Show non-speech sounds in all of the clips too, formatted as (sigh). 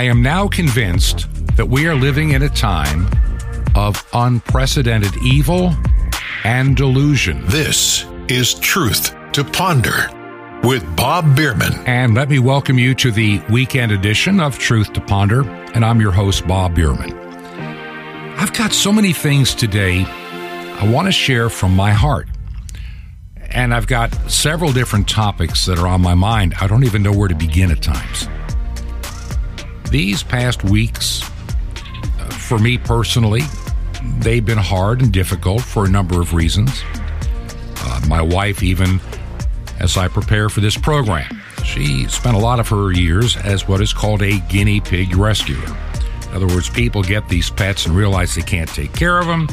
I am now convinced that we are living in a time of unprecedented evil and delusion. This is Truth to Ponder with Bob Bierman. And let me welcome you to the weekend edition of Truth to Ponder. And I'm your host, Bob Bierman. I've got so many things today I want to share from my heart. And I've got several different topics that are on my mind. I don't even know where to begin at times. These past weeks, uh, for me personally, they've been hard and difficult for a number of reasons. Uh, my wife, even as I prepare for this program, she spent a lot of her years as what is called a guinea pig rescuer. In other words, people get these pets and realize they can't take care of them,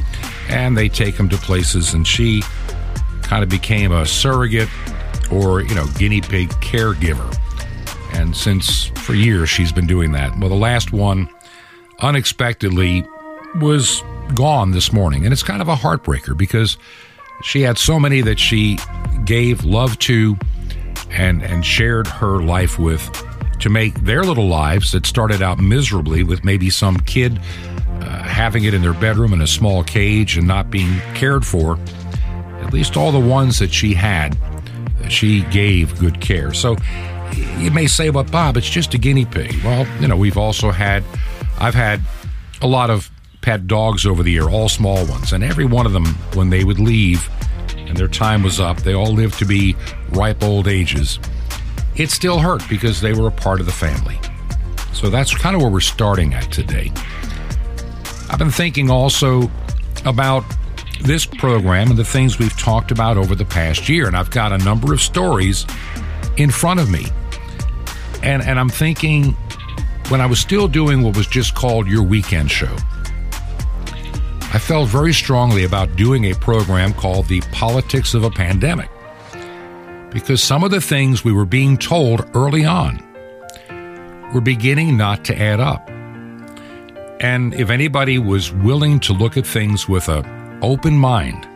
and they take them to places, and she kind of became a surrogate or, you know, guinea pig caregiver. And since for years she's been doing that. Well, the last one unexpectedly was gone this morning. And it's kind of a heartbreaker because she had so many that she gave love to and, and shared her life with to make their little lives that started out miserably with maybe some kid uh, having it in their bedroom in a small cage and not being cared for. At least all the ones that she had, she gave good care. So you may say, "But Bob, it's just a guinea pig." Well, you know, we've also had, I've had a lot of pet dogs over the year, all small ones, and every one of them, when they would leave and their time was up, they all lived to be ripe old ages. It still hurt because they were a part of the family. So that's kind of where we're starting at today. I've been thinking also about this program and the things we've talked about over the past year, and I've got a number of stories in front of me. And, and I'm thinking when I was still doing what was just called Your Weekend Show, I felt very strongly about doing a program called The Politics of a Pandemic because some of the things we were being told early on were beginning not to add up. And if anybody was willing to look at things with a open mind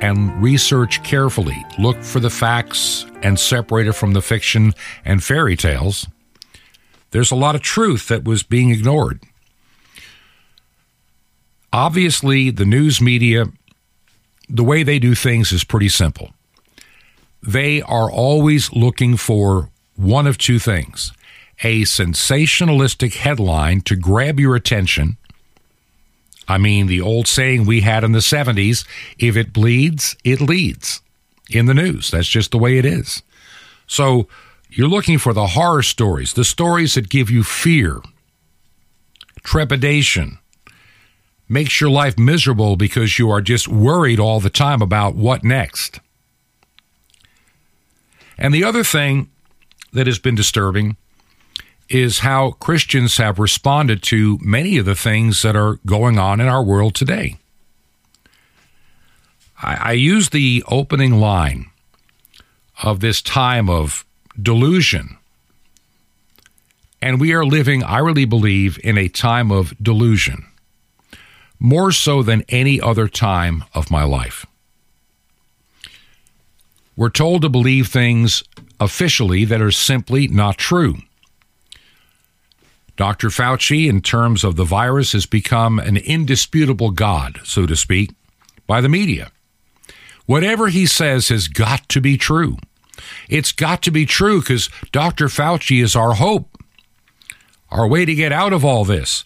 and research carefully, look for the facts and separate it from the fiction and fairy tales, there's a lot of truth that was being ignored. Obviously, the news media, the way they do things is pretty simple. They are always looking for one of two things a sensationalistic headline to grab your attention. I mean, the old saying we had in the 70s if it bleeds, it leads in the news. That's just the way it is. So you're looking for the horror stories, the stories that give you fear, trepidation, makes your life miserable because you are just worried all the time about what next. And the other thing that has been disturbing is how Christians have responded to many of the things that are going on in our world today. I, I use the opening line of this time of delusion. And we are living, I really believe, in a time of delusion, more so than any other time of my life. We're told to believe things officially that are simply not true. Dr. Fauci, in terms of the virus, has become an indisputable God, so to speak, by the media. Whatever he says has got to be true. It's got to be true because Dr. Fauci is our hope, our way to get out of all this.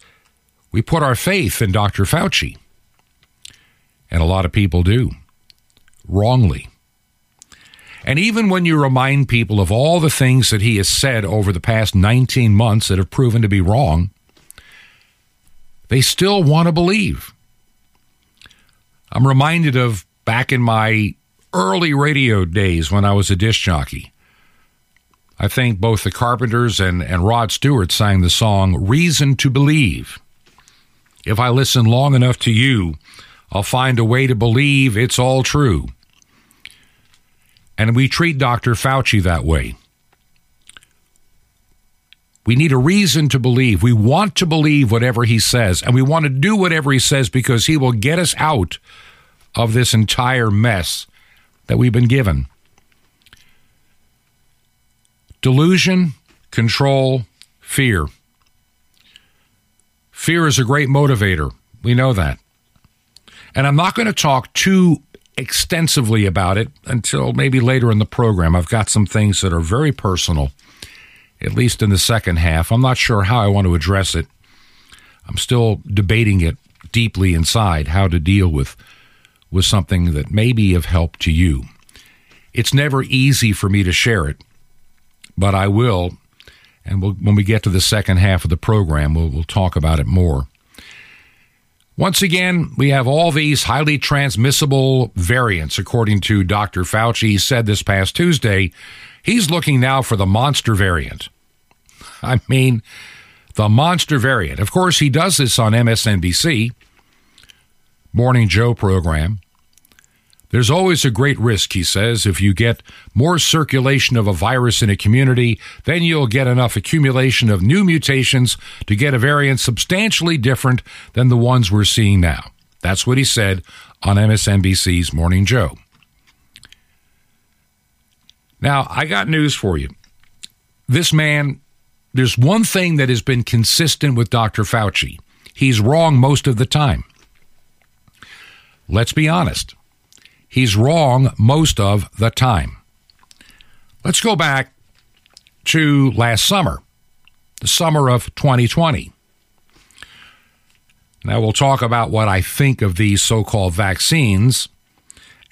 We put our faith in Dr. Fauci. And a lot of people do, wrongly. And even when you remind people of all the things that he has said over the past 19 months that have proven to be wrong, they still want to believe. I'm reminded of back in my early radio days when I was a disc jockey. I think both the Carpenters and, and Rod Stewart sang the song Reason to Believe. If I listen long enough to you, I'll find a way to believe it's all true. And we treat Dr. Fauci that way. We need a reason to believe. We want to believe whatever he says, and we want to do whatever he says because he will get us out of this entire mess that we've been given. Delusion, control, fear. Fear is a great motivator. We know that. And I'm not going to talk too extensively about it until maybe later in the program. I've got some things that are very personal, at least in the second half. I'm not sure how I want to address it. I'm still debating it deeply inside how to deal with with something that may be of help to you. It's never easy for me to share it, but I will. And we'll, when we get to the second half of the program, we'll, we'll talk about it more. Once again, we have all these highly transmissible variants, according to Dr. Fauci. He said this past Tuesday he's looking now for the monster variant. (laughs) I mean, the monster variant. Of course, he does this on MSNBC, Morning Joe program. There's always a great risk, he says, if you get more circulation of a virus in a community, then you'll get enough accumulation of new mutations to get a variant substantially different than the ones we're seeing now. That's what he said on MSNBC's Morning Joe. Now, I got news for you. This man, there's one thing that has been consistent with Dr. Fauci. He's wrong most of the time. Let's be honest he's wrong most of the time. Let's go back to last summer, the summer of 2020. Now we'll talk about what I think of these so called vaccines.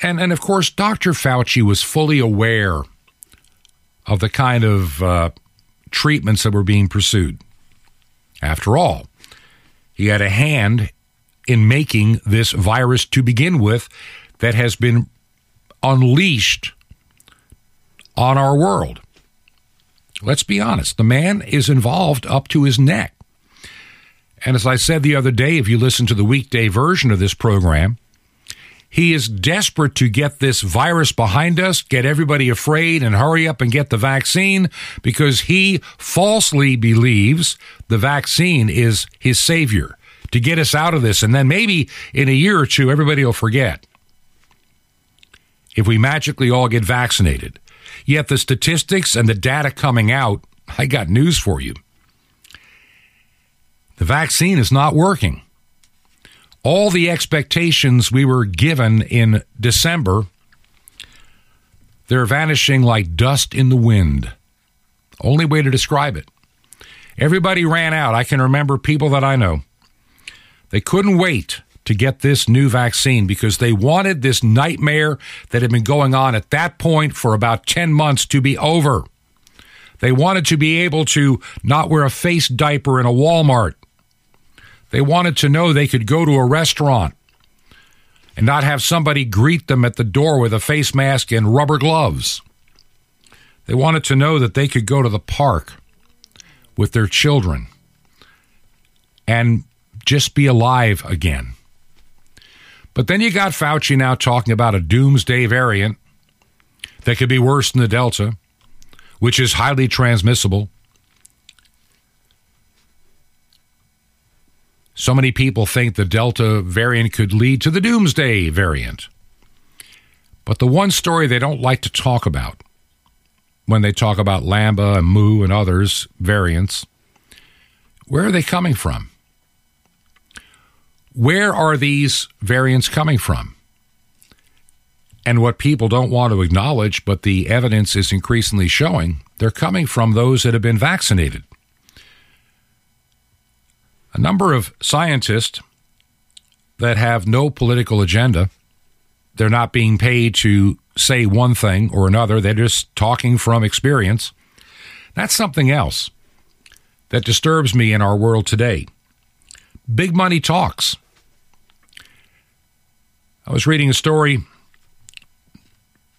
And, and of course, Dr. Fauci was fully aware of the kind of uh, treatments that were being pursued. After all, he had a hand in making this virus to begin with that has been unleashed on our world. Let's be honest, the man is involved up to his neck. And as I said the other day, if you listen to the weekday version of this program, he is desperate to get this virus behind us, get everybody afraid, and hurry up and get the vaccine because he falsely believes the vaccine is his savior to get us out of this. And then maybe in a year or two, everybody will forget if we magically all get vaccinated. Yet the statistics and the data coming out, I got news for you. The vaccine is not working. All the expectations we were given in December, they're vanishing like dust in the wind. Only way to describe it. Everybody ran out. I can remember people that I know. They couldn't wait to get this new vaccine because they wanted this nightmare that had been going on at that point for about 10 months to be over. They wanted to be able to not wear a face diaper in a Walmart. They wanted to know they could go to a restaurant and not have somebody greet them at the door with a face mask and rubber gloves. They wanted to know that they could go to the park with their children and just be alive again. But then you got Fauci now talking about a doomsday variant that could be worse than the Delta, which is highly transmissible. So many people think the Delta variant could lead to the doomsday variant. But the one story they don't like to talk about when they talk about Lambda and Mu and others variants, where are they coming from? Where are these variants coming from? And what people don't want to acknowledge, but the evidence is increasingly showing, they're coming from those that have been vaccinated. A number of scientists that have no political agenda, they're not being paid to say one thing or another, they're just talking from experience. That's something else that disturbs me in our world today. Big money talks. I was reading a story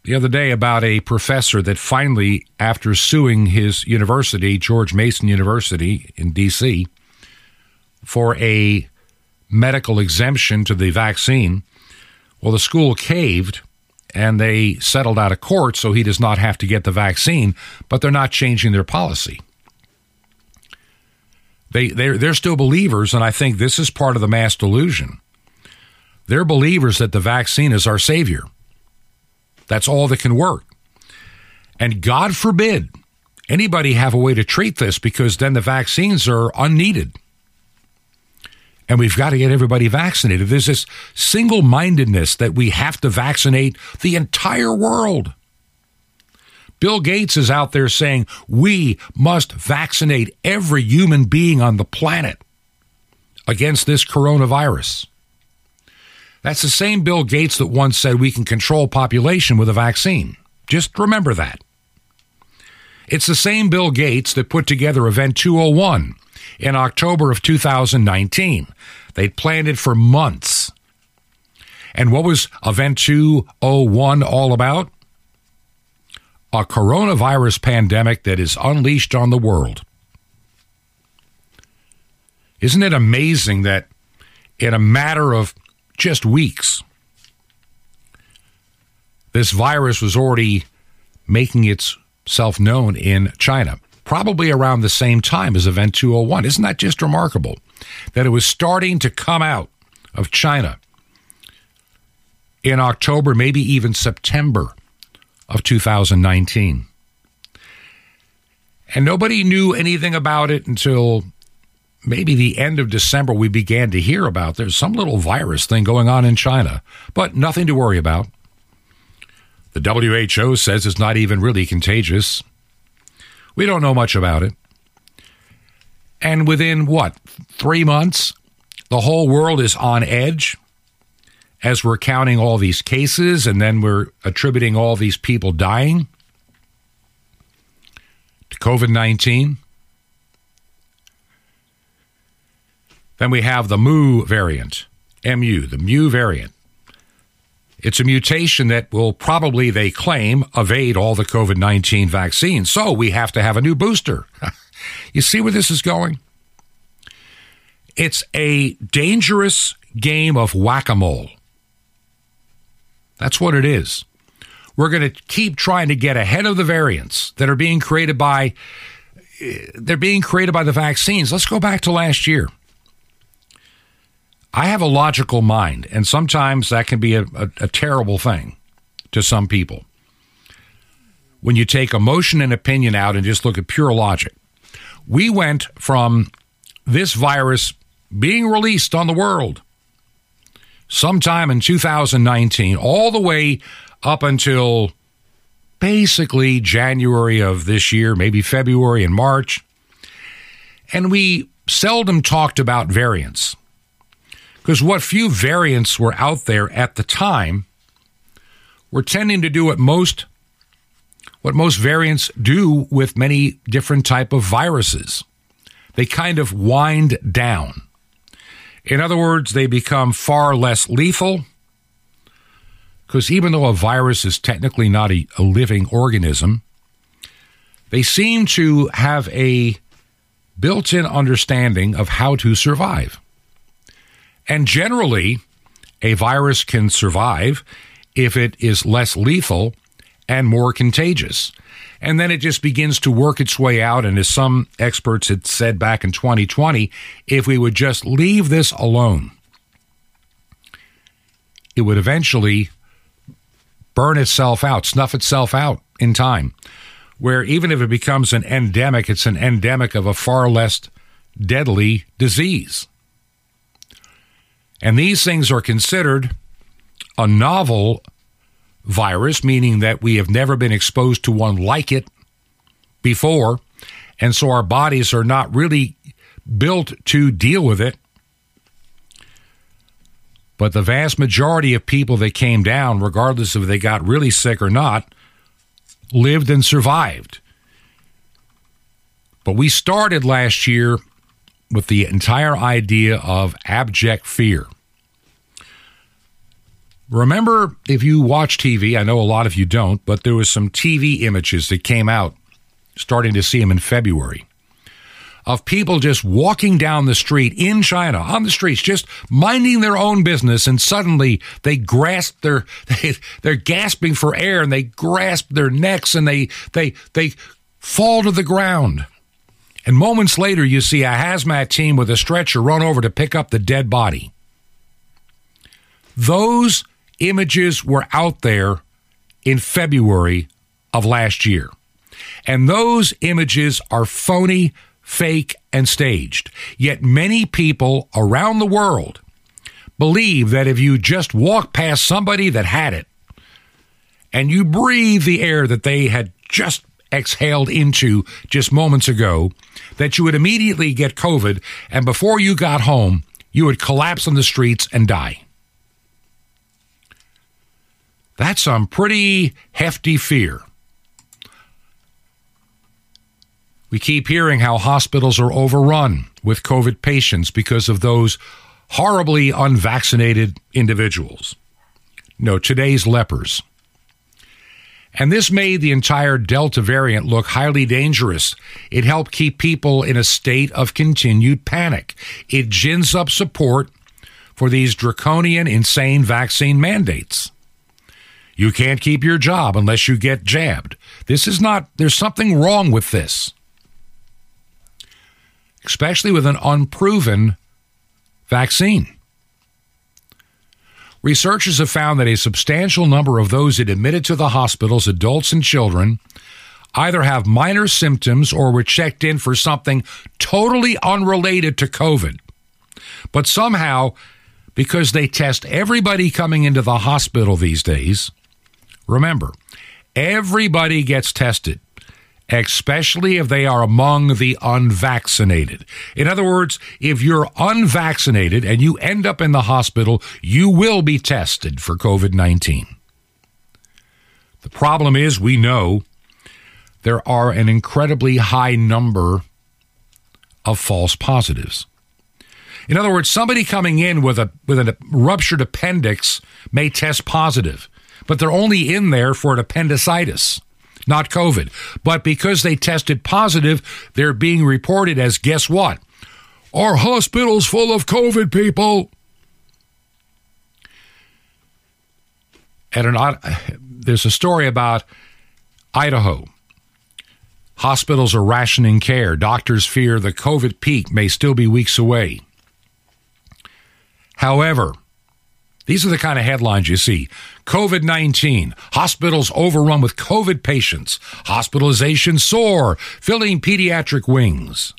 the other day about a professor that finally, after suing his university, George Mason University in D.C., for a medical exemption to the vaccine, well, the school caved and they settled out of court so he does not have to get the vaccine, but they're not changing their policy. They, they're, they're still believers, and I think this is part of the mass delusion. They're believers that the vaccine is our savior. That's all that can work. And God forbid anybody have a way to treat this because then the vaccines are unneeded. and we've got to get everybody vaccinated. There's this single mindedness that we have to vaccinate the entire world. Bill Gates is out there saying we must vaccinate every human being on the planet against this coronavirus. That's the same Bill Gates that once said we can control population with a vaccine. Just remember that. It's the same Bill Gates that put together Event 201 in October of 2019. They'd planned it for months. And what was Event 201 all about? A coronavirus pandemic that is unleashed on the world. Isn't it amazing that in a matter of just weeks, this virus was already making itself known in China, probably around the same time as Event 201. Isn't that just remarkable? That it was starting to come out of China in October, maybe even September of 2019. And nobody knew anything about it until maybe the end of December. We began to hear about there's some little virus thing going on in China, but nothing to worry about. The WHO says it's not even really contagious. We don't know much about it. And within what, three months, the whole world is on edge as we're counting all these cases and then we're attributing all these people dying to COVID 19. Then we have the Mu variant, MU, the Mu variant. It's a mutation that will probably, they claim, evade all the COVID 19 vaccines. So we have to have a new booster. (laughs) you see where this is going? It's a dangerous game of whack a mole. That's what it is. We're going to keep trying to get ahead of the variants that are being created by eh, they're being created by the vaccines. Let's go back to last year. I have a logical mind, and sometimes that can be a, a, a terrible thing to some people. When you take emotion and opinion out and just look at pure logic, we went from this virus being released on the world sometime in 2019, all the way up until basically January of this year, maybe February and March. And we seldom talked about variants because what few variants were out there at the time were tending to do what most what most variants do with many different type of viruses. They kind of wind down. In other words, they become far less lethal because even though a virus is technically not a, a living organism, they seem to have a built in understanding of how to survive. And generally, a virus can survive if it is less lethal and more contagious. And then it just begins to work its way out. And as some experts had said back in 2020, if we would just leave this alone, it would eventually burn itself out, snuff itself out in time. Where even if it becomes an endemic, it's an endemic of a far less deadly disease. And these things are considered a novel virus, meaning that we have never been exposed to one like it before. And so our bodies are not really built to deal with it. But the vast majority of people that came down, regardless if they got really sick or not, lived and survived. But we started last year with the entire idea of abject fear. Remember, if you watch TV, I know a lot of you don't, but there was some TV images that came out, starting to see them in February, of people just walking down the street in China, on the streets, just minding their own business, and suddenly they grasp their, (laughs) they, they're gasping for air, and they grasp their necks, and they, they, they fall to the ground. And moments later, you see a hazmat team with a stretcher run over to pick up the dead body. Those images were out there in February of last year. And those images are phony, fake, and staged. Yet many people around the world believe that if you just walk past somebody that had it and you breathe the air that they had just exhaled into just moments ago, that you would immediately get COVID, and before you got home, you would collapse on the streets and die. That's some pretty hefty fear. We keep hearing how hospitals are overrun with COVID patients because of those horribly unvaccinated individuals. No, today's lepers. And this made the entire Delta variant look highly dangerous. It helped keep people in a state of continued panic. It gins up support for these draconian, insane vaccine mandates. You can't keep your job unless you get jabbed. This is not, there's something wrong with this, especially with an unproven vaccine. Researchers have found that a substantial number of those admitted to the hospitals, adults and children, either have minor symptoms or were checked in for something totally unrelated to COVID. But somehow, because they test everybody coming into the hospital these days, remember, everybody gets tested especially if they are among the unvaccinated. In other words, if you're unvaccinated and you end up in the hospital, you will be tested for COVID 19. The problem is, we know there are an incredibly high number of false positives. In other words, somebody coming in with a with a ruptured appendix may test positive, but they're only in there for an appendicitis not COVID. But because they tested positive, they're being reported as guess what? Our hospital's full of COVID people. And an, there's a story about Idaho. Hospitals are rationing care. Doctors fear the COVID peak may still be weeks away. However, these are the kind of headlines you see. COVID 19, hospitals overrun with COVID patients, hospitalization soar, filling pediatric wings.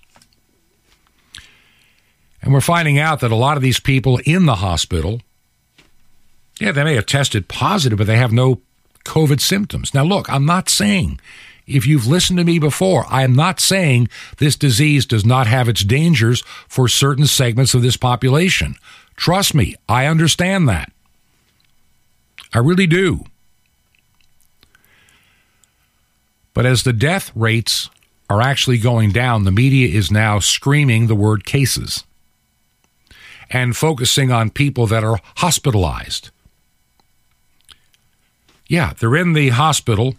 And we're finding out that a lot of these people in the hospital, yeah, they may have tested positive, but they have no COVID symptoms. Now, look, I'm not saying, if you've listened to me before, I am not saying this disease does not have its dangers for certain segments of this population. Trust me, I understand that. I really do. But as the death rates are actually going down, the media is now screaming the word cases and focusing on people that are hospitalized. Yeah, they're in the hospital.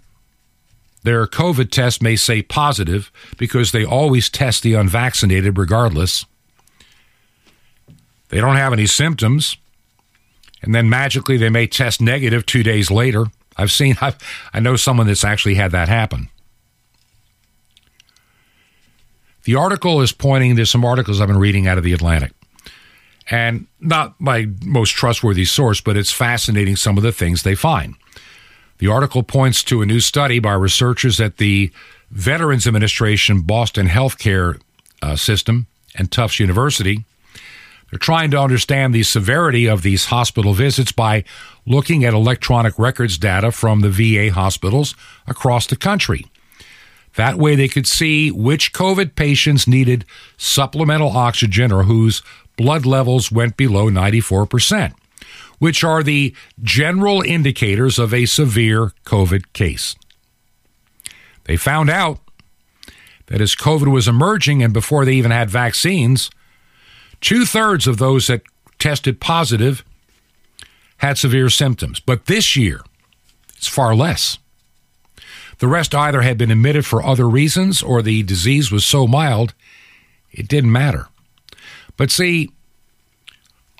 Their COVID test may say positive because they always test the unvaccinated regardless. They don't have any symptoms and then magically they may test negative two days later. I've seen, (laughs) I've, I know someone that's actually had that happen. The article is pointing to some articles I've been reading out of the Atlantic. And not my most trustworthy source, but it's fascinating some of the things they find. The article points to a new study by researchers at the Veterans Administration Boston Healthcare uh, System and Tufts University they're trying to understand the severity of these hospital visits by looking at electronic records data from the VA hospitals across the country. That way, they could see which COVID patients needed supplemental oxygen or whose blood levels went below 94%, which are the general indicators of a severe COVID case. They found out that as COVID was emerging and before they even had vaccines, Two thirds of those that tested positive had severe symptoms. But this year, it's far less. The rest either had been admitted for other reasons or the disease was so mild it didn't matter. But see,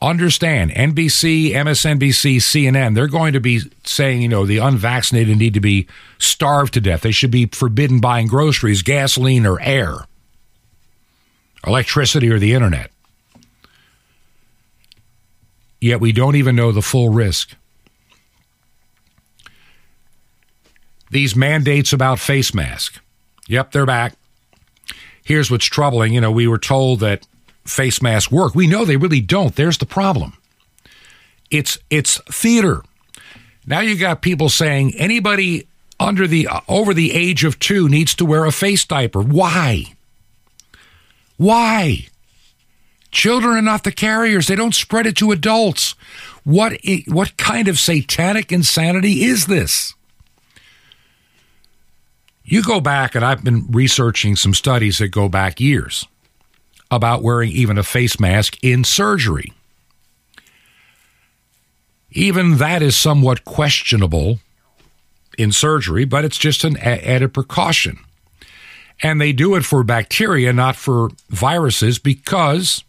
understand NBC, MSNBC, CNN, they're going to be saying, you know, the unvaccinated need to be starved to death. They should be forbidden buying groceries, gasoline, or air, electricity, or the internet yet we don't even know the full risk. These mandates about face mask. Yep, they're back. here's what's troubling. You know, we were told that face masks work. We know they really don't. There's the problem. It's it's theater. Now you got people saying anybody under the uh, over the age of 2 needs to wear a face diaper. Why? Why? Children are not the carriers. They don't spread it to adults. What what kind of satanic insanity is this? You go back, and I've been researching some studies that go back years about wearing even a face mask in surgery. Even that is somewhat questionable in surgery, but it's just an added precaution. And they do it for bacteria, not for viruses, because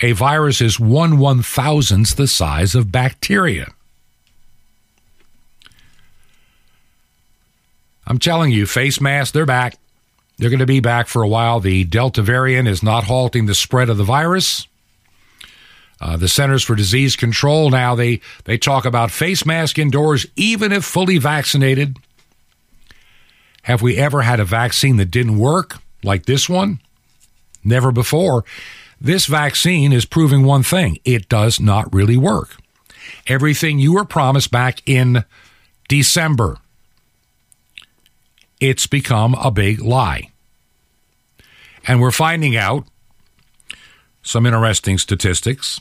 a virus is one one thousandth the size of bacteria. I'm telling you, face masks, they're back. They're going to be back for a while. The Delta variant is not halting the spread of the virus. Uh, the Centers for Disease Control now they they talk about face mask indoors, even if fully vaccinated. Have we ever had a vaccine that didn't work like this one? Never before. This vaccine is proving one thing: it does not really work. Everything you were promised back in December, it's become a big lie. And we're finding out some interesting statistics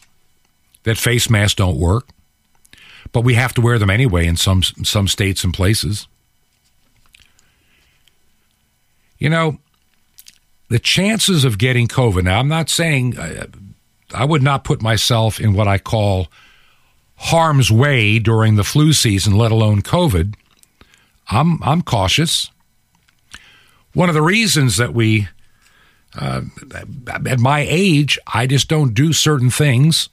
that face masks don't work, but we have to wear them anyway in some some states and places. You know, the chances of getting COVID. Now, I'm not saying uh, I would not put myself in what I call harm's way during the flu season, let alone COVID. I'm I'm cautious. One of the reasons that we, uh, at my age, I just don't do certain things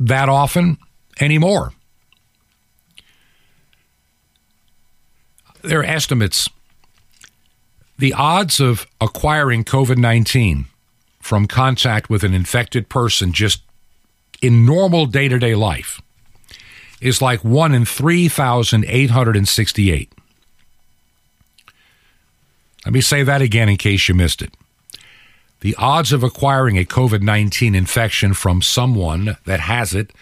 that often anymore. There are estimates. The odds of acquiring COVID 19 from contact with an infected person just in normal day to day life is like 1 in 3,868. Let me say that again in case you missed it the odds of acquiring a COVID 19 infection from someone that has it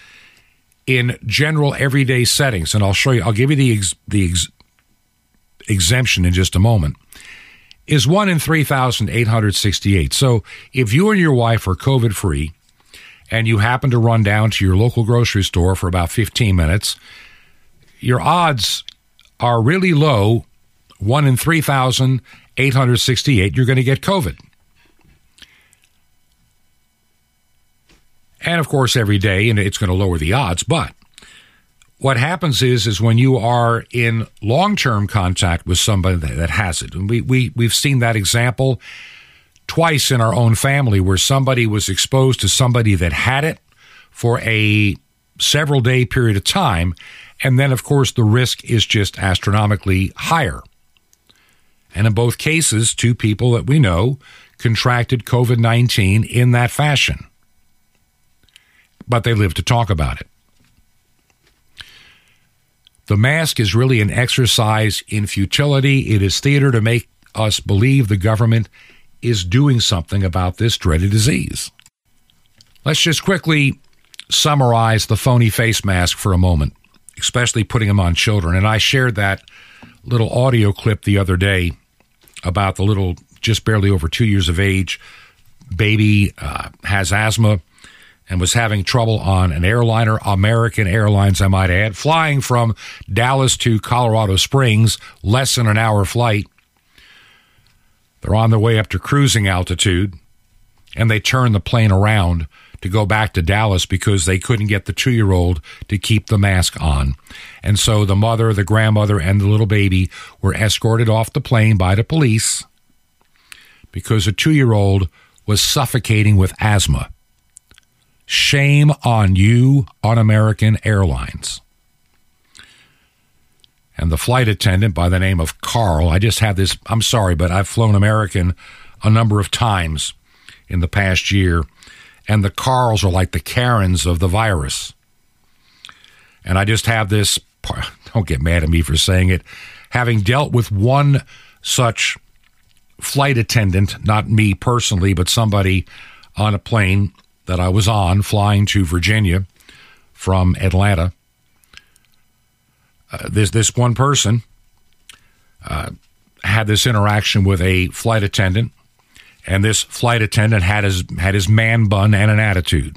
in general everyday settings, and I'll show you, I'll give you the, ex, the ex, exemption in just a moment, is 1 in 3,868. So if you and your wife are COVID free and you happen to run down to your local grocery store for about 15 minutes, your odds are really low 1 in 3,868, you're going to get COVID. and of course every day, and it's going to lower the odds. But what happens is is when you are in long term contact with somebody that, that has it, and we we we've seen that example twice in our own family where somebody was exposed to somebody that had it for a several day period of time, and then of course the risk is just astronomically higher. And in both cases, two people that we know contracted COVID 19 in that fashion but they live to talk about it. The mask is really an exercise in futility. It is theater to make us believe the government is doing something about this dreaded disease. Let's just quickly summarize the phony face mask for a moment, especially putting them on children. And I shared that little audio clip the other day about the little, just barely over two years of age baby uh, has asthma and was having trouble on an airliner, American Airlines, I might add, flying from Dallas to Colorado Springs, less than an hour flight. They're on their way up to cruising altitude, and they turn the plane around to go back to Dallas because they couldn't get the two year old to keep the mask on. And so the mother, the grandmother, and the little baby were escorted off the plane by the police because a two year old was suffocating with asthma. Shame on you on American Airlines. And the flight attendant by the name of Carl, I just had this, I'm sorry, but I've flown American a number of times in the past year, and the Carls are like the Karens of the virus. And I just have this, (laughs) don't get mad at me for saying it, having dealt with one such flight attendant, not me personally, but somebody on a plane that I was on flying to Virginia from Atlanta. Uh, this this one person uh, had this interaction with a flight attendant, and this flight attendant had his had his man bun and an attitude.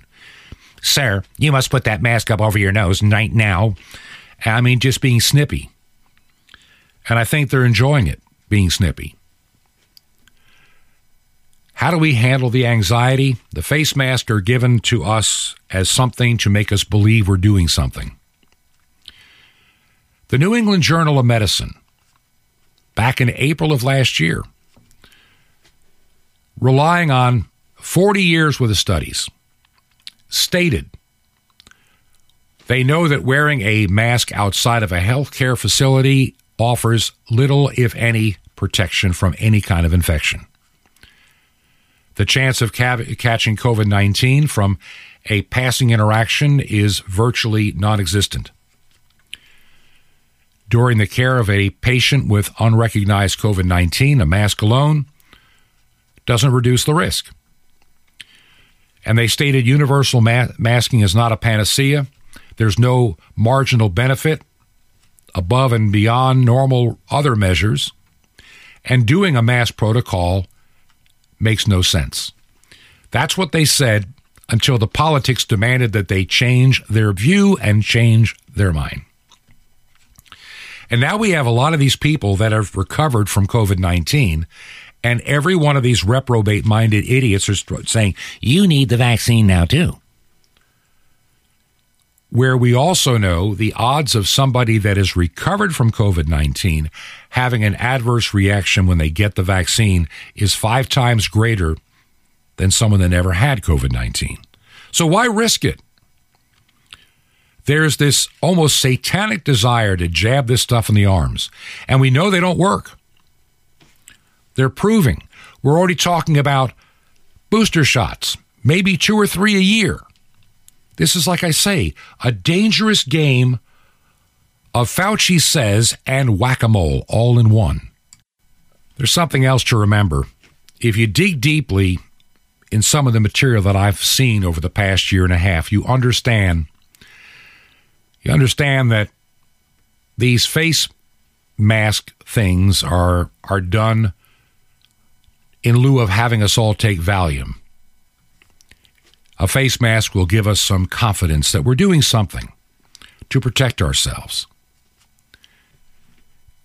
Sir, you must put that mask up over your nose right now. I mean, just being snippy. And I think they're enjoying it, being snippy. How do we handle the anxiety? The face masks are given to us as something to make us believe we're doing something. The New England Journal of Medicine, back in April of last year, relying on 40 years worth of studies, stated they know that wearing a mask outside of a healthcare facility offers little, if any, protection from any kind of infection. The chance of ca- catching COVID 19 from a passing interaction is virtually non existent. During the care of a patient with unrecognized COVID 19, a mask alone doesn't reduce the risk. And they stated universal ma- masking is not a panacea. There's no marginal benefit above and beyond normal other measures. And doing a mask protocol makes no sense. That's what they said until the politics demanded that they change their view and change their mind. And now we have a lot of these people that have recovered from COVID 19, and every one of these reprobate minded idiots are saying, you need the vaccine now, too. Where we also know the odds of somebody that is recovered from COVID 19 having an adverse reaction when they get the vaccine is five times greater than someone that never had COVID 19. So why risk it? There's this almost satanic desire to jab this stuff in the arms, and we know they don't work. They're proving. We're already talking about booster shots, maybe two or three a year. This is, like I say, a dangerous game of Fauci says and whack a mole all in one. There's something else to remember. If you dig deeply in some of the material that I've seen over the past year and a half, you understand you understand that these face mask things are are done in lieu of having us all take Valium. A face mask will give us some confidence that we're doing something to protect ourselves.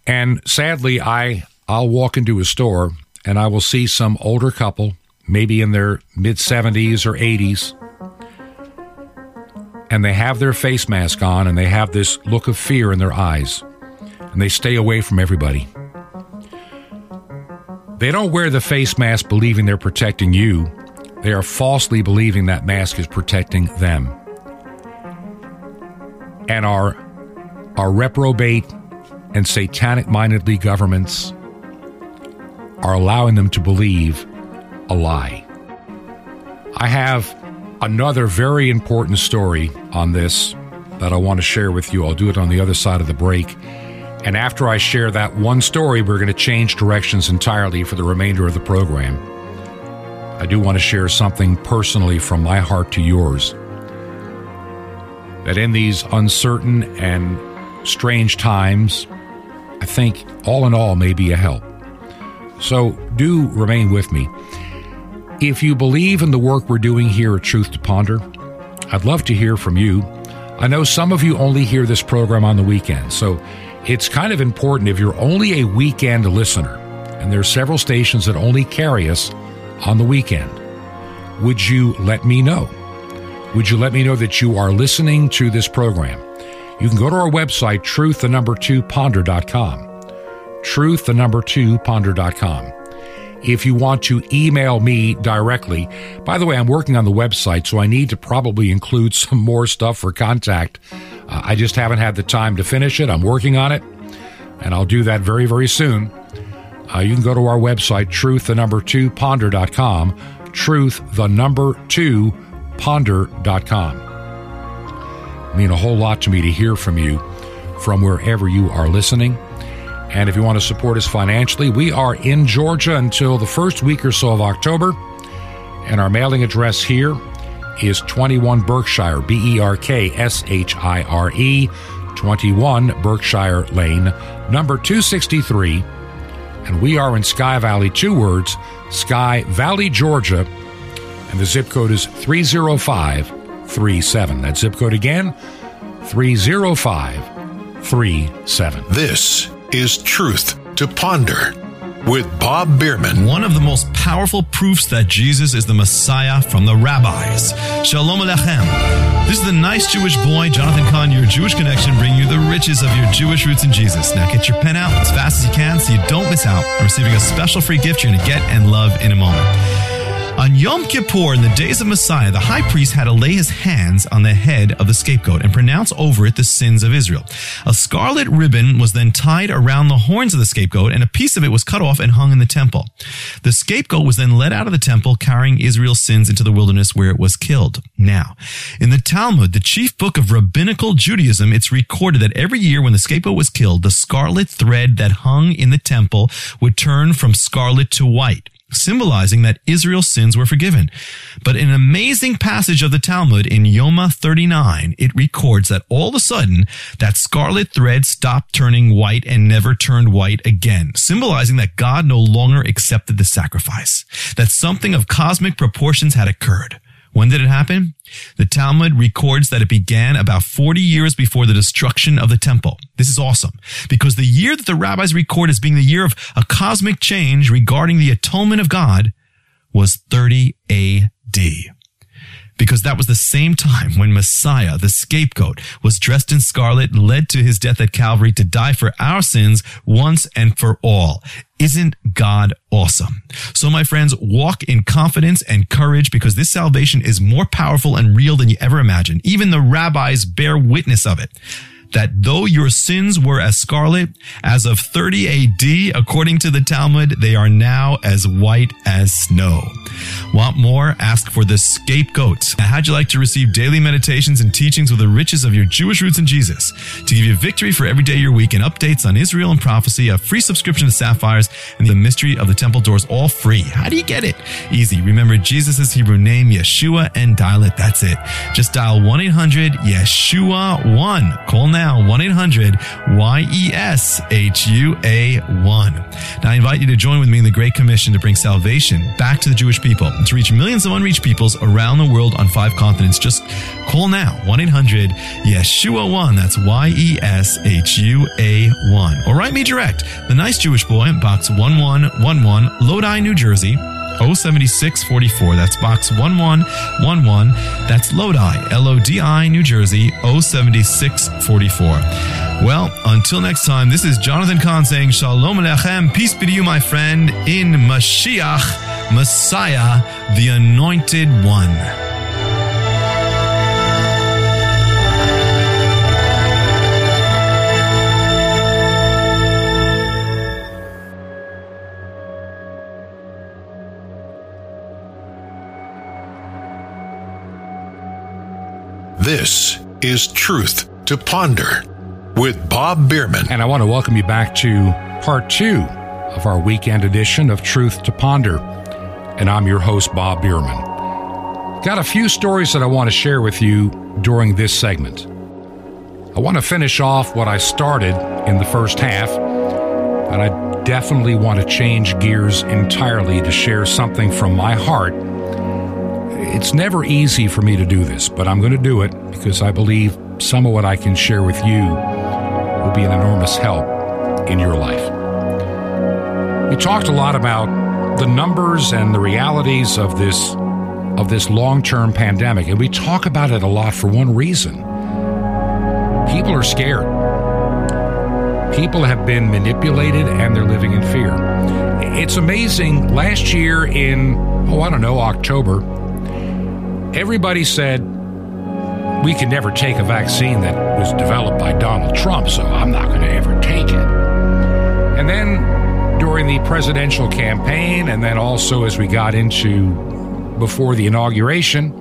And sadly, I I'll walk into a store and I will see some older couple, maybe in their mid 70s or 80s, and they have their face mask on and they have this look of fear in their eyes, and they stay away from everybody. They don't wear the face mask believing they're protecting you. They are falsely believing that mask is protecting them. And our, our reprobate and satanic mindedly governments are allowing them to believe a lie. I have another very important story on this that I want to share with you. I'll do it on the other side of the break. And after I share that one story, we're going to change directions entirely for the remainder of the program. I do want to share something personally from my heart to yours. That in these uncertain and strange times, I think all in all may be a help. So do remain with me. If you believe in the work we're doing here at Truth to Ponder, I'd love to hear from you. I know some of you only hear this program on the weekend, so it's kind of important if you're only a weekend listener, and there are several stations that only carry us on the weekend. Would you let me know? Would you let me know that you are listening to this program? You can go to our website, truth the number two ponder.com. Truth the number two ponder.com if you want to email me directly. By the way, I'm working on the website, so I need to probably include (laughs) some more stuff for contact. Uh, I just haven't had the time to finish it. I'm working on it, and I'll do that very, very soon. Uh, you can go to our website, truth, the number two, ponder.com, truth, the number two, ponder.com. Mean a whole lot to me to hear from you from wherever you are listening. And if you want to support us financially, we are in Georgia until the first week or so of October. And our mailing address here is 21 Berkshire, B E R K S H I R E, 21 Berkshire Lane, number 263. And we are in Sky Valley, two words, Sky Valley, Georgia. And the zip code is 30537. That zip code again, 30537. This is Truth to Ponder with Bob Bierman. One of the most powerful proofs that Jesus is the Messiah from the rabbis. Shalom Alechem. This is the nice Jewish boy, Jonathan Cahn, your Jewish connection, bringing you the riches of your Jewish roots in Jesus. Now get your pen out as fast as you can so you don't miss out on receiving a special free gift you're going to get and love in a moment. On Yom Kippur, in the days of Messiah, the high priest had to lay his hands on the head of the scapegoat and pronounce over it the sins of Israel. A scarlet ribbon was then tied around the horns of the scapegoat, and a piece of it was cut off and hung in the temple. The scapegoat was then led out of the temple, carrying Israel's sins into the wilderness where it was killed. Now, in the Talmud, the chief book of rabbinical Judaism, it's recorded that every year when the scapegoat was killed, the scarlet thread that hung in the temple would turn from scarlet to white symbolizing that Israel's sins were forgiven. But in an amazing passage of the Talmud in Yoma 39, it records that all of a sudden that scarlet thread stopped turning white and never turned white again, symbolizing that God no longer accepted the sacrifice, that something of cosmic proportions had occurred. When did it happen? The Talmud records that it began about 40 years before the destruction of the temple. This is awesome because the year that the rabbis record as being the year of a cosmic change regarding the atonement of God was 30 AD because that was the same time when Messiah, the scapegoat, was dressed in scarlet, led to his death at Calvary to die for our sins once and for all. Isn't God awesome? So my friends, walk in confidence and courage because this salvation is more powerful and real than you ever imagined. Even the rabbis bear witness of it that though your sins were as scarlet, as of 30 AD, according to the Talmud, they are now as white as snow. Want more? Ask for the scapegoat. Now, how'd you like to receive daily meditations and teachings with the riches of your Jewish roots in Jesus? To give you victory for every day of your week and updates on Israel and prophecy, a free subscription to Sapphires and the mystery of the temple doors, all free. How do you get it? Easy. Remember Jesus' Hebrew name, Yeshua, and dial it. That's it. Just dial 1-800-YESHUA-1. Call now now 1 800 YESHUA 1. Now, I invite you to join with me in the Great Commission to bring salvation back to the Jewish people and to reach millions of unreached peoples around the world on five continents. Just call now 1 800 Yeshua 1. That's Y E S H U A 1. Or write me direct, The Nice Jewish Boy, Box 1111, Lodi, New Jersey. 07644. That's box 1111. That's Lodi, L O D I, New Jersey, 07644. Well, until next time, this is Jonathan Cahn saying Shalom Alechem, peace be to you, my friend, in Mashiach, Messiah, the Anointed One. Is Truth to Ponder with Bob Bierman. And I want to welcome you back to part two of our weekend edition of Truth to Ponder. And I'm your host, Bob Bierman. Got a few stories that I want to share with you during this segment. I want to finish off what I started in the first half, and I definitely want to change gears entirely to share something from my heart it's never easy for me to do this, but I'm going to do it because I believe some of what I can share with you will be an enormous help in your life. We talked a lot about the numbers and the realities of this of this long-term pandemic, and we talk about it a lot for one reason. People are scared. People have been manipulated and they're living in fear. It's amazing. Last year in, oh, I don't know, October, everybody said we can never take a vaccine that was developed by Donald Trump, so I'm not going to ever take it. And then during the presidential campaign, and then also as we got into before the inauguration,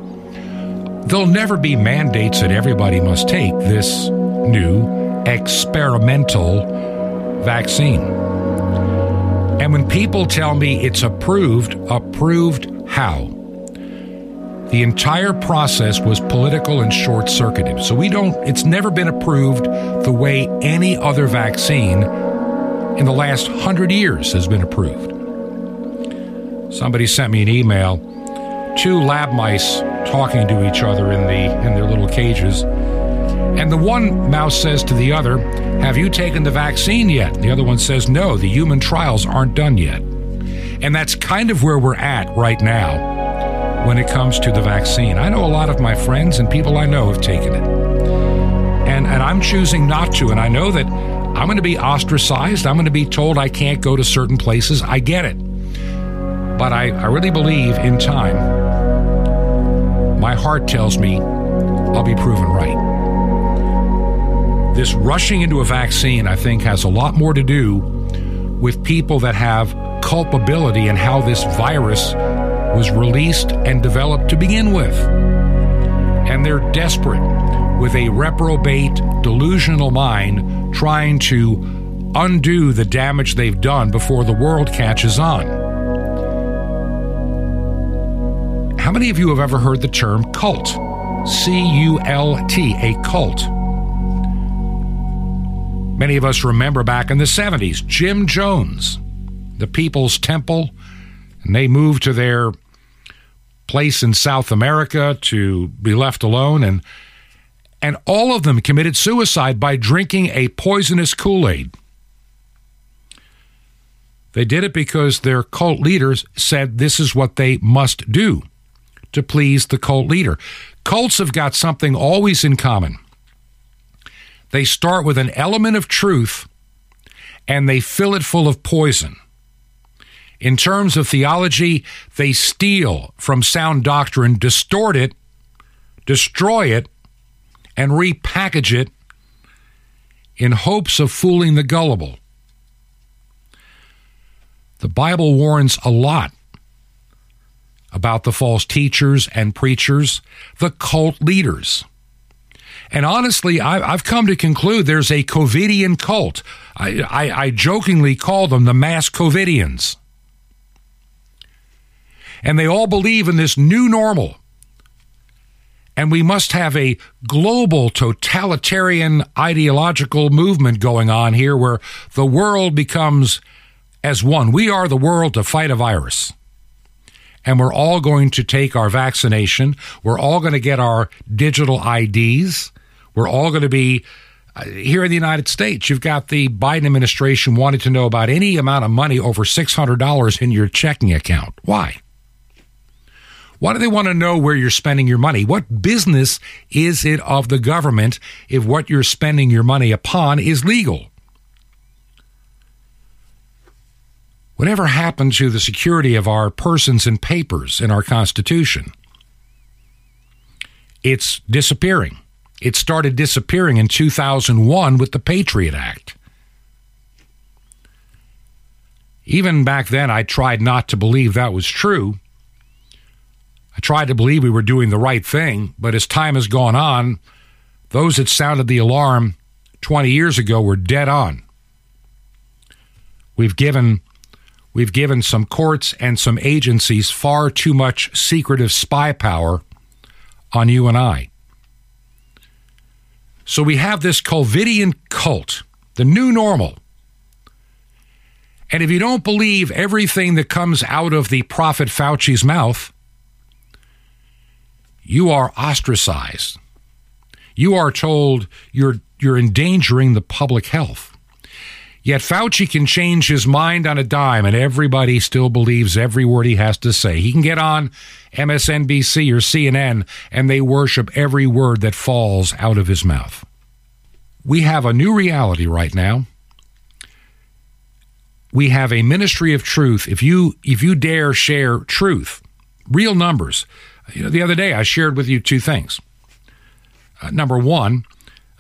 there'll never be mandates that everybody must take this new experimental vaccine. And when people tell me it's approved, approved how? The entire process was political and short circuited. So we don't, it's never been approved the way any other vaccine in the last hundred years has been approved. Somebody sent me an email, two lab mice talking to each other in the in their little cages. And the one mouse says to the other, Have you taken the vaccine yet? The other one says, No, the human trials aren't done yet. And that's kind of where we're at right now when it comes to the vaccine. I know a lot of my friends and people I know have taken it. And, and I'm choosing not to. And I know that I'm going to be ostracized. I'm going to be told I can't go to certain places. I get it. But I, I really believe in time, my heart tells me I'll be proven right. This rushing into a vaccine, I think, has a lot more to do with people that have culpability in how this virus was released and developed to begin with. And they're desperate with a reprobate, delusional mind trying to undo the damage they've done before the world catches on. How many of you have ever heard the term cult? C U L T, a cult. Many of us remember back in the 70s, Jim Jones, the People's Temple, and they moved to their place in South America to be left alone and and all of them committed suicide by drinking a poisonous Kool-Aid. They did it because their cult leaders said this is what they must do to please the cult leader. Cults have got something always in common. They start with an element of truth and they fill it full of poison. In terms of theology, they steal from sound doctrine, distort it, destroy it, and repackage it in hopes of fooling the gullible. The Bible warns a lot about the false teachers and preachers, the cult leaders. And honestly, I, have come to conclude there's a COVIDian cult. I, I, I jokingly call them the mass COVIDians. And they all believe in this new normal. And we must have a global totalitarian ideological movement going on here where the world becomes as one. We are the world to fight a virus and we're all going to take our vaccination. We're all going to get our digital IDs. We're all going to be uh, here in the United States. You've got the Biden administration wanting to know about any amount of money over $600 in your checking account. Why? Why do they want to know where you're spending your money? What business is it of the government if what you're spending your money upon is legal? Whatever happened to the security of our persons and papers in our Constitution? It's disappearing. It started disappearing in 2001 with the Patriot Act. Even back then, I tried not to believe that was true. I tried to believe we were doing the right thing, but as time has gone on, those that sounded the alarm 20 years ago were dead on. We've given We've given some courts and some agencies far too much secretive spy power on you and I. So we have this COVIDian cult, the new normal. And if you don't believe everything that comes out of the prophet Fauci's mouth, you are ostracized. You are told you're, you're endangering the public health. Yet Fauci can change his mind on a dime, and everybody still believes every word he has to say. He can get on MSNBC or CNN, and they worship every word that falls out of his mouth. We have a new reality right now. We have a ministry of truth. If you if you dare share truth, real numbers. You know, the other day I shared with you two things. Uh, number one,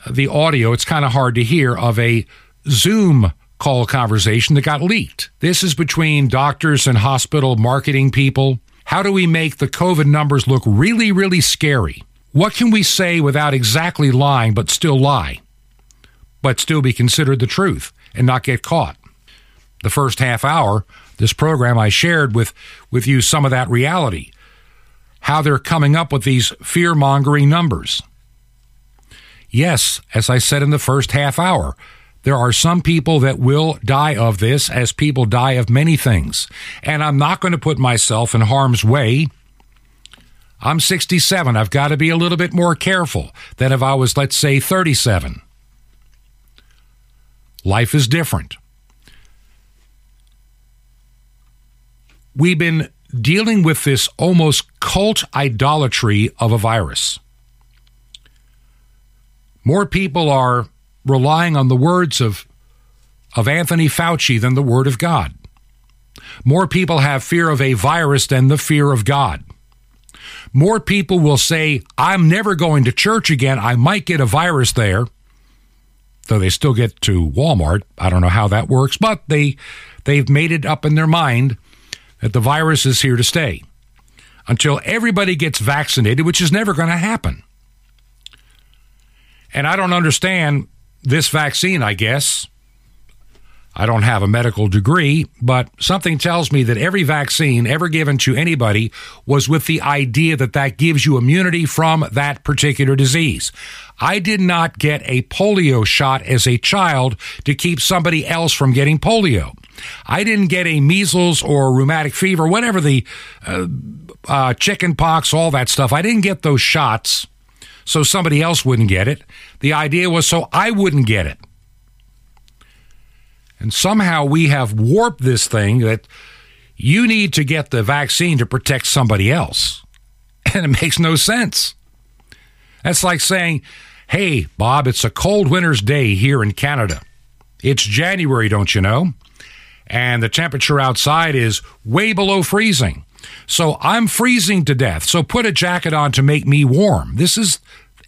the audio. It's kind of hard to hear of a Zoom call conversation that got leaked. This is between doctors and hospital marketing people. How do we make the COVID numbers look really, really scary? What can we say without exactly lying, but still lie, but still be considered the truth? and not get caught. The first half hour, this program, I shared with, with you some of that reality, how they're coming up with these fear mongering numbers. Yes, as I said in the first half hour, there are some people that will die of this as people die of many things. And I'm not going to put myself in harm's way. I'm 67. I've got to be a little bit more careful than if I was, let's say, 37. Life is different. We've been dealing with this almost cult idolatry of a virus. More people are relying on the words of, of Anthony Fauci than the Word of God. More people have fear of a virus than the fear of God. More people will say, I'm never going to church again. I might get a virus there. Though they still get to Walmart. I don't know how that works, but they they've made it up in their mind that the virus is here to stay until everybody gets vaccinated, which is never going to happen. And I don't understand this vaccine, I guess. I don't have a medical degree, but something tells me that every vaccine ever given to anybody was with the idea that that gives you immunity from that particular disease. I did not get a polio shot as a child to keep somebody else from getting polio. I didn't get a measles or rheumatic fever, whatever the uh, uh, chicken pox, all that stuff. I didn't get those shots so somebody else wouldn't get it. The idea was so I wouldn't get it. And somehow we have warped this thing that you need to get the vaccine to protect somebody else. (laughs) And it makes no sense. That's like saying, hey, Bob, it's a cold winter's day here in Canada. It's January, don't you know? And the temperature outside is way below freezing. So I'm freezing to death. So put a jacket on to make me warm. This is,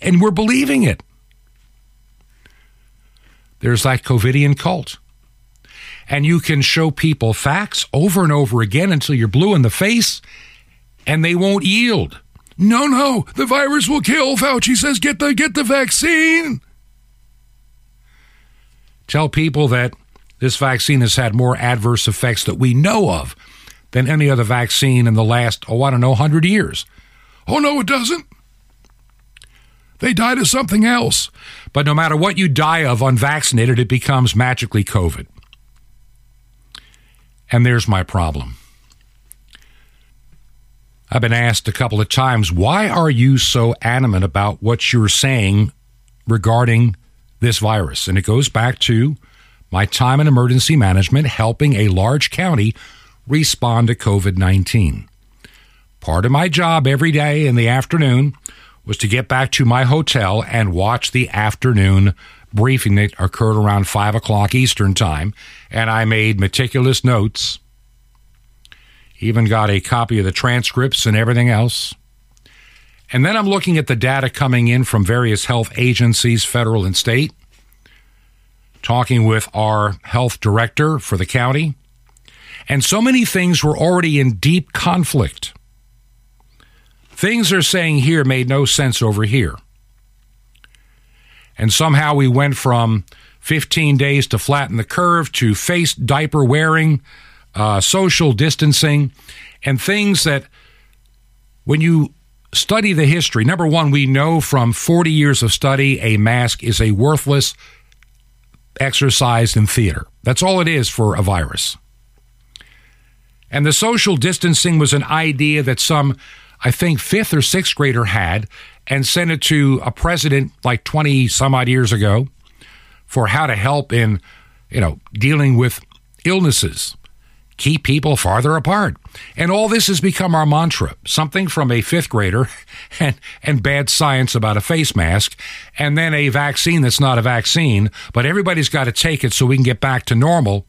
and we're believing it. There's that COVIDian cult. And you can show people facts over and over again until you're blue in the face and they won't yield. No, no, the virus will kill. Fauci says get the get the vaccine. Tell people that this vaccine has had more adverse effects that we know of than any other vaccine in the last, oh, I don't know, 100 years. Oh, no, it doesn't. They died of something else. But no matter what you die of unvaccinated, it becomes magically COVID. And there's my problem. I've been asked a couple of times, why are you so adamant about what you're saying regarding this virus? And it goes back to my time in emergency management helping a large county respond to COVID 19. Part of my job every day in the afternoon was to get back to my hotel and watch the afternoon briefing that occurred around 5 o'clock Eastern Time, and I made meticulous notes. Even got a copy of the transcripts and everything else. And then I'm looking at the data coming in from various health agencies, federal and state, talking with our health director for the county. And so many things were already in deep conflict. Things they're saying here made no sense over here. And somehow we went from 15 days to flatten the curve to face diaper wearing, uh, social distancing, and things that when you study the history, number one, we know from 40 years of study a mask is a worthless exercise in theater. That's all it is for a virus. And the social distancing was an idea that some, I think, fifth or sixth grader had and sent it to a president like 20 some odd years ago for how to help in, you know, dealing with illnesses. Keep people farther apart. And all this has become our mantra something from a fifth grader (laughs) and, and bad science about a face mask, and then a vaccine that's not a vaccine, but everybody's got to take it so we can get back to normal.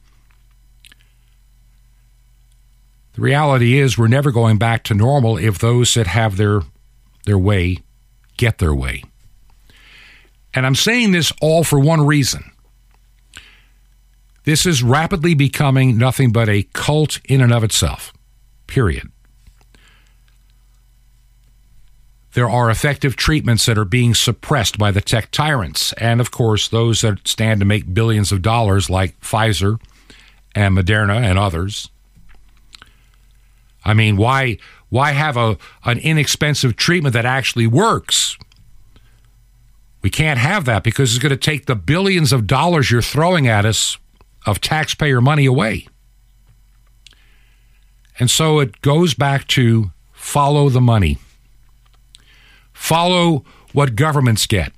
The reality is, we're never going back to normal if those that have their, their way get their way. And I'm saying this all for one reason. This is rapidly becoming nothing but a cult in and of itself, period. there are effective treatments that are being suppressed by the tech tyrants. And of course, those that stand to make billions of dollars, like Pfizer and Moderna and others. I mean, why, why have a, an inexpensive treatment that actually works? We can't have that because it's going to take the billions of dollars you're throwing at us of taxpayer money away. And so it goes back to follow the money. Follow what governments get.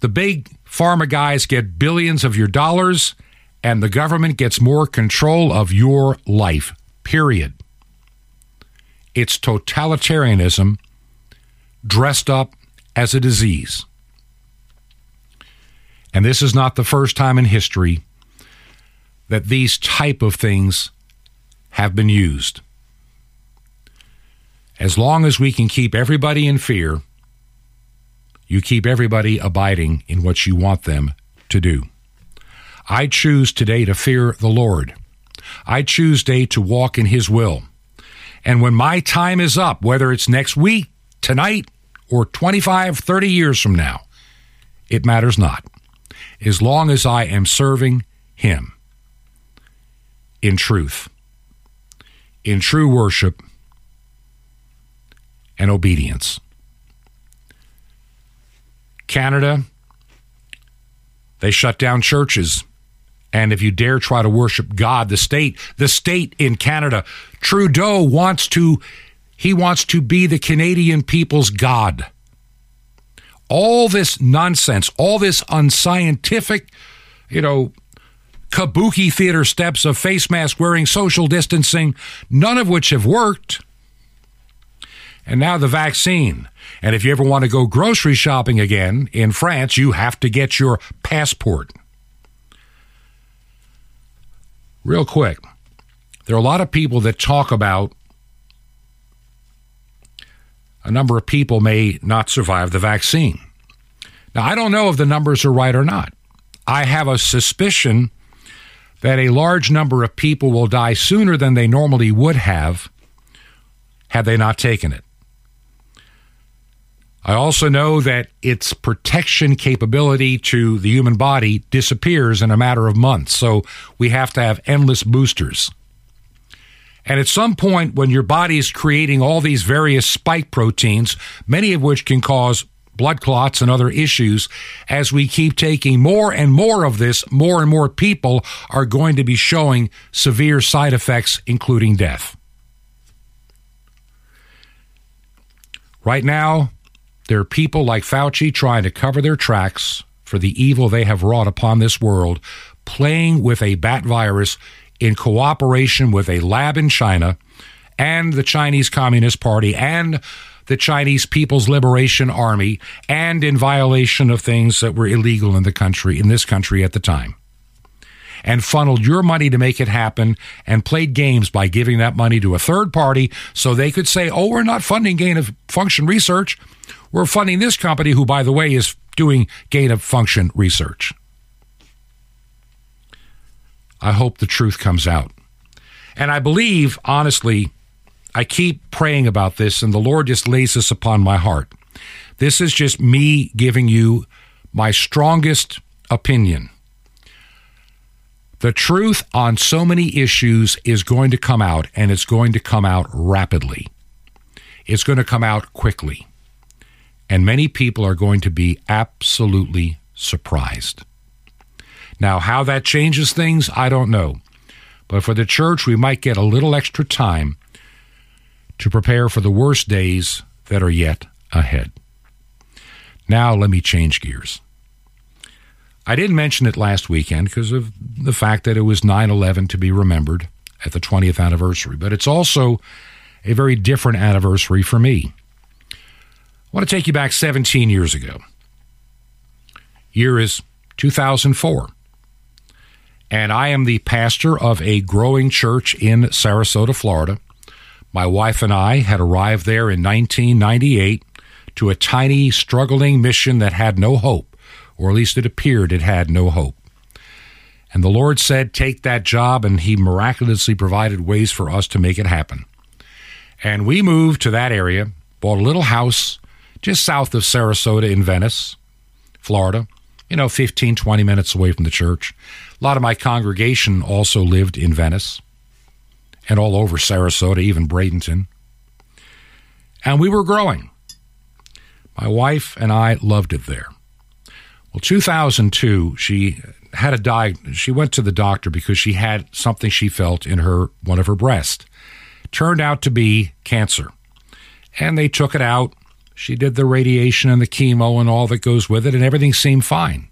The big pharma guys get billions of your dollars, and the government gets more control of your life, period. It's totalitarianism dressed up as a disease. And this is not the first time in history that these type of things have been used. As long as we can keep everybody in fear, you keep everybody abiding in what you want them to do. I choose today to fear the Lord. I choose today to walk in His will. And when my time is up, whether it's next week, tonight, or 25, 30 years from now, it matters not. As long as I am serving Him in truth, in true worship, and obedience. Canada, they shut down churches. And if you dare try to worship God, the state, the state in Canada, Trudeau wants to, he wants to be the Canadian people's God. All this nonsense, all this unscientific, you know, kabuki theater steps of face mask wearing, social distancing, none of which have worked. And now the vaccine. And if you ever want to go grocery shopping again in France, you have to get your passport. Real quick, there are a lot of people that talk about a number of people may not survive the vaccine. Now, I don't know if the numbers are right or not. I have a suspicion that a large number of people will die sooner than they normally would have had they not taken it. I also know that its protection capability to the human body disappears in a matter of months. So we have to have endless boosters. And at some point, when your body is creating all these various spike proteins, many of which can cause blood clots and other issues, as we keep taking more and more of this, more and more people are going to be showing severe side effects, including death. Right now, there are people like Fauci trying to cover their tracks for the evil they have wrought upon this world, playing with a bat virus in cooperation with a lab in China and the Chinese Communist Party and the Chinese People's Liberation Army and in violation of things that were illegal in the country in this country at the time and funneled your money to make it happen and played games by giving that money to a third party so they could say, oh, we're not funding gain of function research. We're funding this company, who, by the way, is doing gain of function research. I hope the truth comes out. And I believe, honestly, I keep praying about this, and the Lord just lays this upon my heart. This is just me giving you my strongest opinion. The truth on so many issues is going to come out, and it's going to come out rapidly. It's going to come out quickly. And many people are going to be absolutely surprised. Now, how that changes things, I don't know. But for the church, we might get a little extra time to prepare for the worst days that are yet ahead. Now, let me change gears. I didn't mention it last weekend because of the fact that it was 9 11 to be remembered at the 20th anniversary, but it's also a very different anniversary for me. I want to take you back 17 years ago. Year is 2004. And I am the pastor of a growing church in Sarasota, Florida. My wife and I had arrived there in 1998 to a tiny, struggling mission that had no hope, or at least it appeared it had no hope. And the Lord said, Take that job, and He miraculously provided ways for us to make it happen. And we moved to that area, bought a little house just south of Sarasota in Venice, Florida, you know, 15, 20 minutes away from the church. A lot of my congregation also lived in Venice and all over Sarasota, even Bradenton. And we were growing. My wife and I loved it there. Well, 2002, she had a di- she went to the doctor because she had something she felt in her one of her breasts. Turned out to be cancer. And they took it out. She did the radiation and the chemo and all that goes with it and everything seemed fine.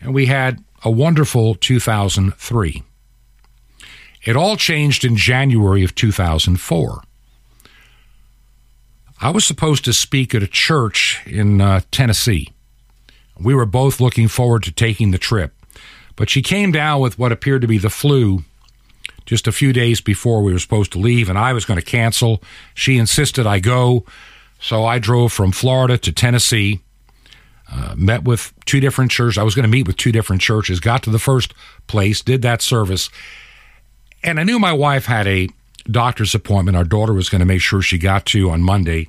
And we had a wonderful 2003. It all changed in January of 2004. I was supposed to speak at a church in uh, Tennessee. We were both looking forward to taking the trip, but she came down with what appeared to be the flu just a few days before we were supposed to leave, and I was going to cancel. She insisted I go, so I drove from Florida to Tennessee. Uh, met with two different churches. I was going to meet with two different churches. Got to the first place, did that service, and I knew my wife had a doctor's appointment our daughter was going to make sure she got to on Monday.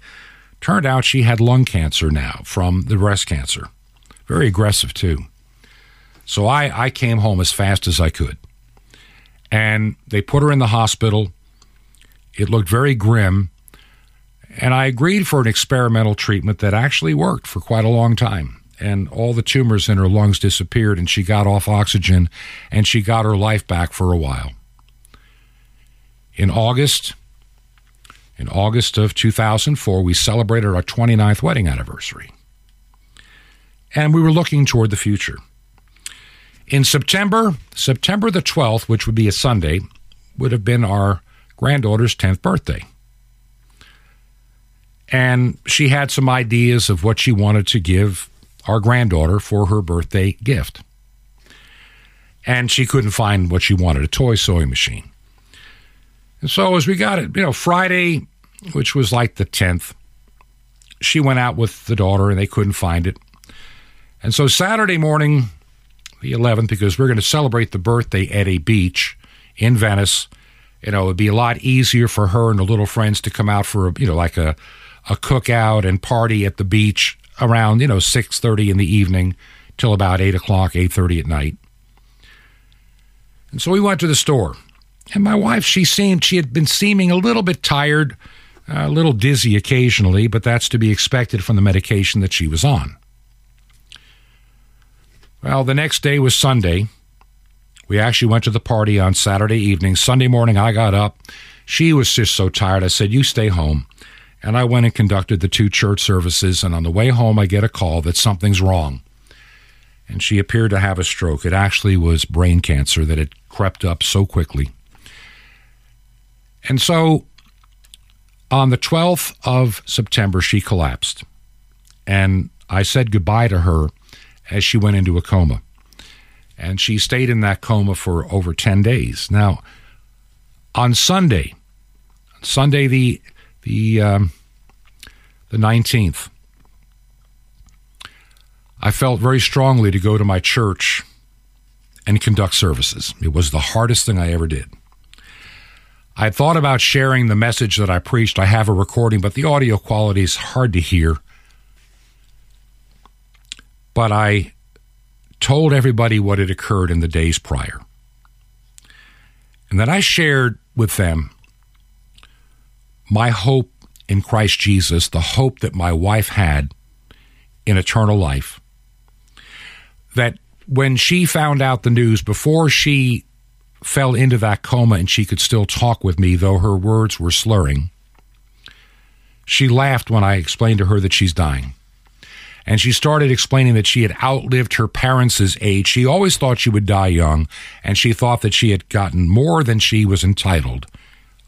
Turned out she had lung cancer now from the breast cancer. Very aggressive, too. So I, I came home as fast as I could. And they put her in the hospital. It looked very grim. And I agreed for an experimental treatment that actually worked for quite a long time. And all the tumors in her lungs disappeared, and she got off oxygen, and she got her life back for a while in August. In August of 2004, we celebrated our 29th wedding anniversary. And we were looking toward the future. In September, September the 12th, which would be a Sunday, would have been our granddaughter's 10th birthday. And she had some ideas of what she wanted to give our granddaughter for her birthday gift. And she couldn't find what she wanted a toy sewing machine. And so as we got it, you know, Friday, which was like the 10th, she went out with the daughter and they couldn't find it. And so Saturday morning, the 11th, because we're going to celebrate the birthday at a beach in Venice, you know, it'd be a lot easier for her and the little friends to come out for, a, you know, like a, a cookout and party at the beach around, you know, 6.30 in the evening till about 8 o'clock, 8.30 at night. And so we went to the store and my wife, she seemed, she had been seeming a little bit tired, a little dizzy occasionally, but that's to be expected from the medication that she was on. Well, the next day was Sunday. We actually went to the party on Saturday evening. Sunday morning, I got up. She was just so tired. I said, You stay home. And I went and conducted the two church services. And on the way home, I get a call that something's wrong. And she appeared to have a stroke. It actually was brain cancer that had crept up so quickly. And so on the 12th of September, she collapsed. And I said goodbye to her as she went into a coma. And she stayed in that coma for over 10 days. Now, on Sunday, Sunday the, the, um, the 19th, I felt very strongly to go to my church and conduct services. It was the hardest thing I ever did. I thought about sharing the message that I preached. I have a recording, but the audio quality is hard to hear. But I told everybody what had occurred in the days prior. And then I shared with them my hope in Christ Jesus, the hope that my wife had in eternal life. That when she found out the news, before she fell into that coma and she could still talk with me, though her words were slurring. She laughed when I explained to her that she's dying. And she started explaining that she had outlived her parents' age. She always thought she would die young, and she thought that she had gotten more than she was entitled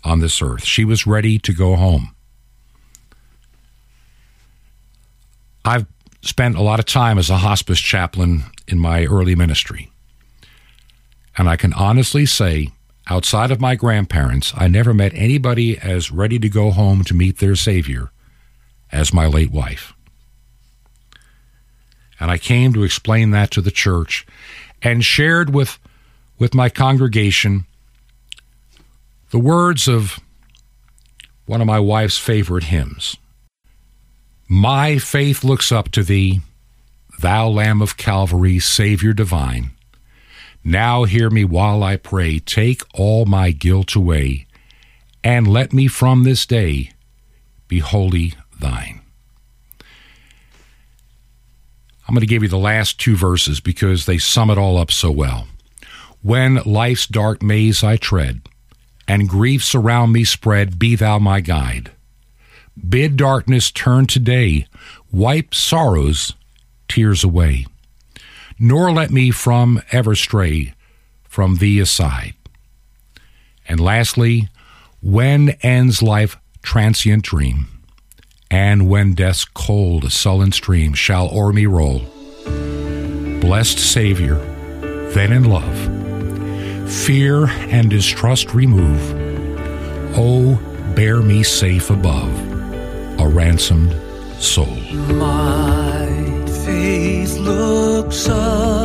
on this earth. She was ready to go home. I've spent a lot of time as a hospice chaplain in my early ministry. And I can honestly say, outside of my grandparents, I never met anybody as ready to go home to meet their Savior as my late wife. And I came to explain that to the church and shared with, with my congregation the words of one of my wife's favorite hymns My faith looks up to thee, thou Lamb of Calvary, Savior divine. Now hear me while I pray, take all my guilt away, and let me from this day be wholly thine. I'm going to give you the last two verses because they sum it all up so well. When life's dark maze I tread, and griefs around me spread, be thou my guide. Bid darkness turn to day, wipe sorrow's tears away, nor let me from ever stray from thee aside. And lastly, when ends life transient dream, and when death's cold, sullen stream shall o'er me roll, blessed Savior, then in love, fear and distrust remove, oh, bear me safe above a ransomed soul. My looks up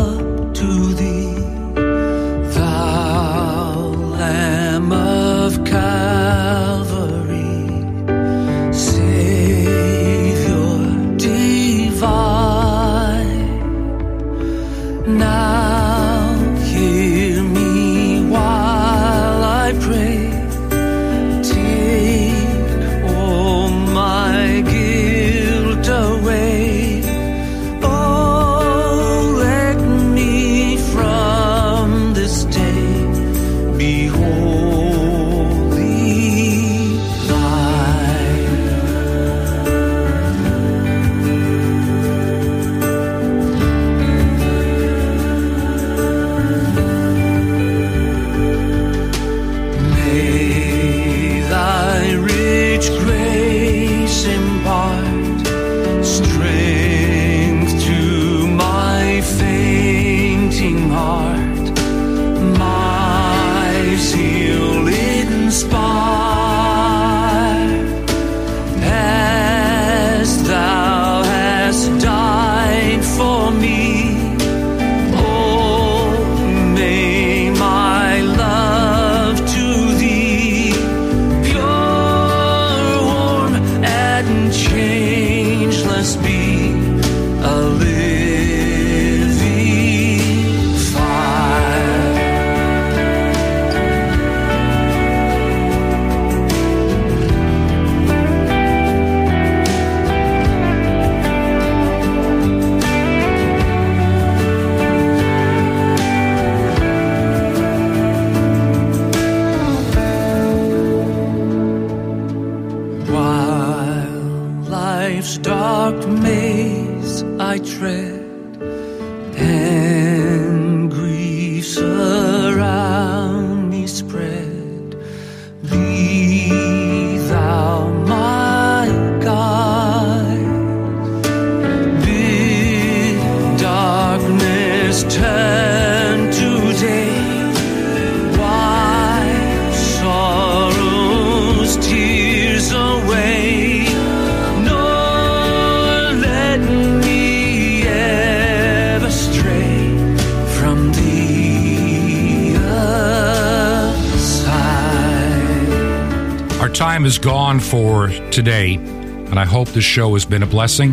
is gone for today, and I hope this show has been a blessing.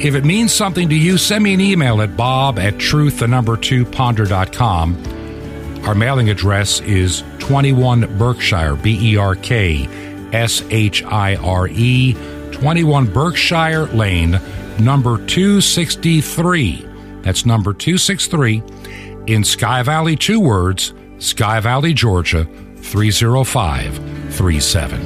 If it means something to you, send me an email at bob at truth, the number two, ponder.com. Our mailing address is 21 Berkshire, B E R K S H I R E, 21 Berkshire Lane, number 263. That's number 263 in Sky Valley, two words, Sky Valley, Georgia, 30537.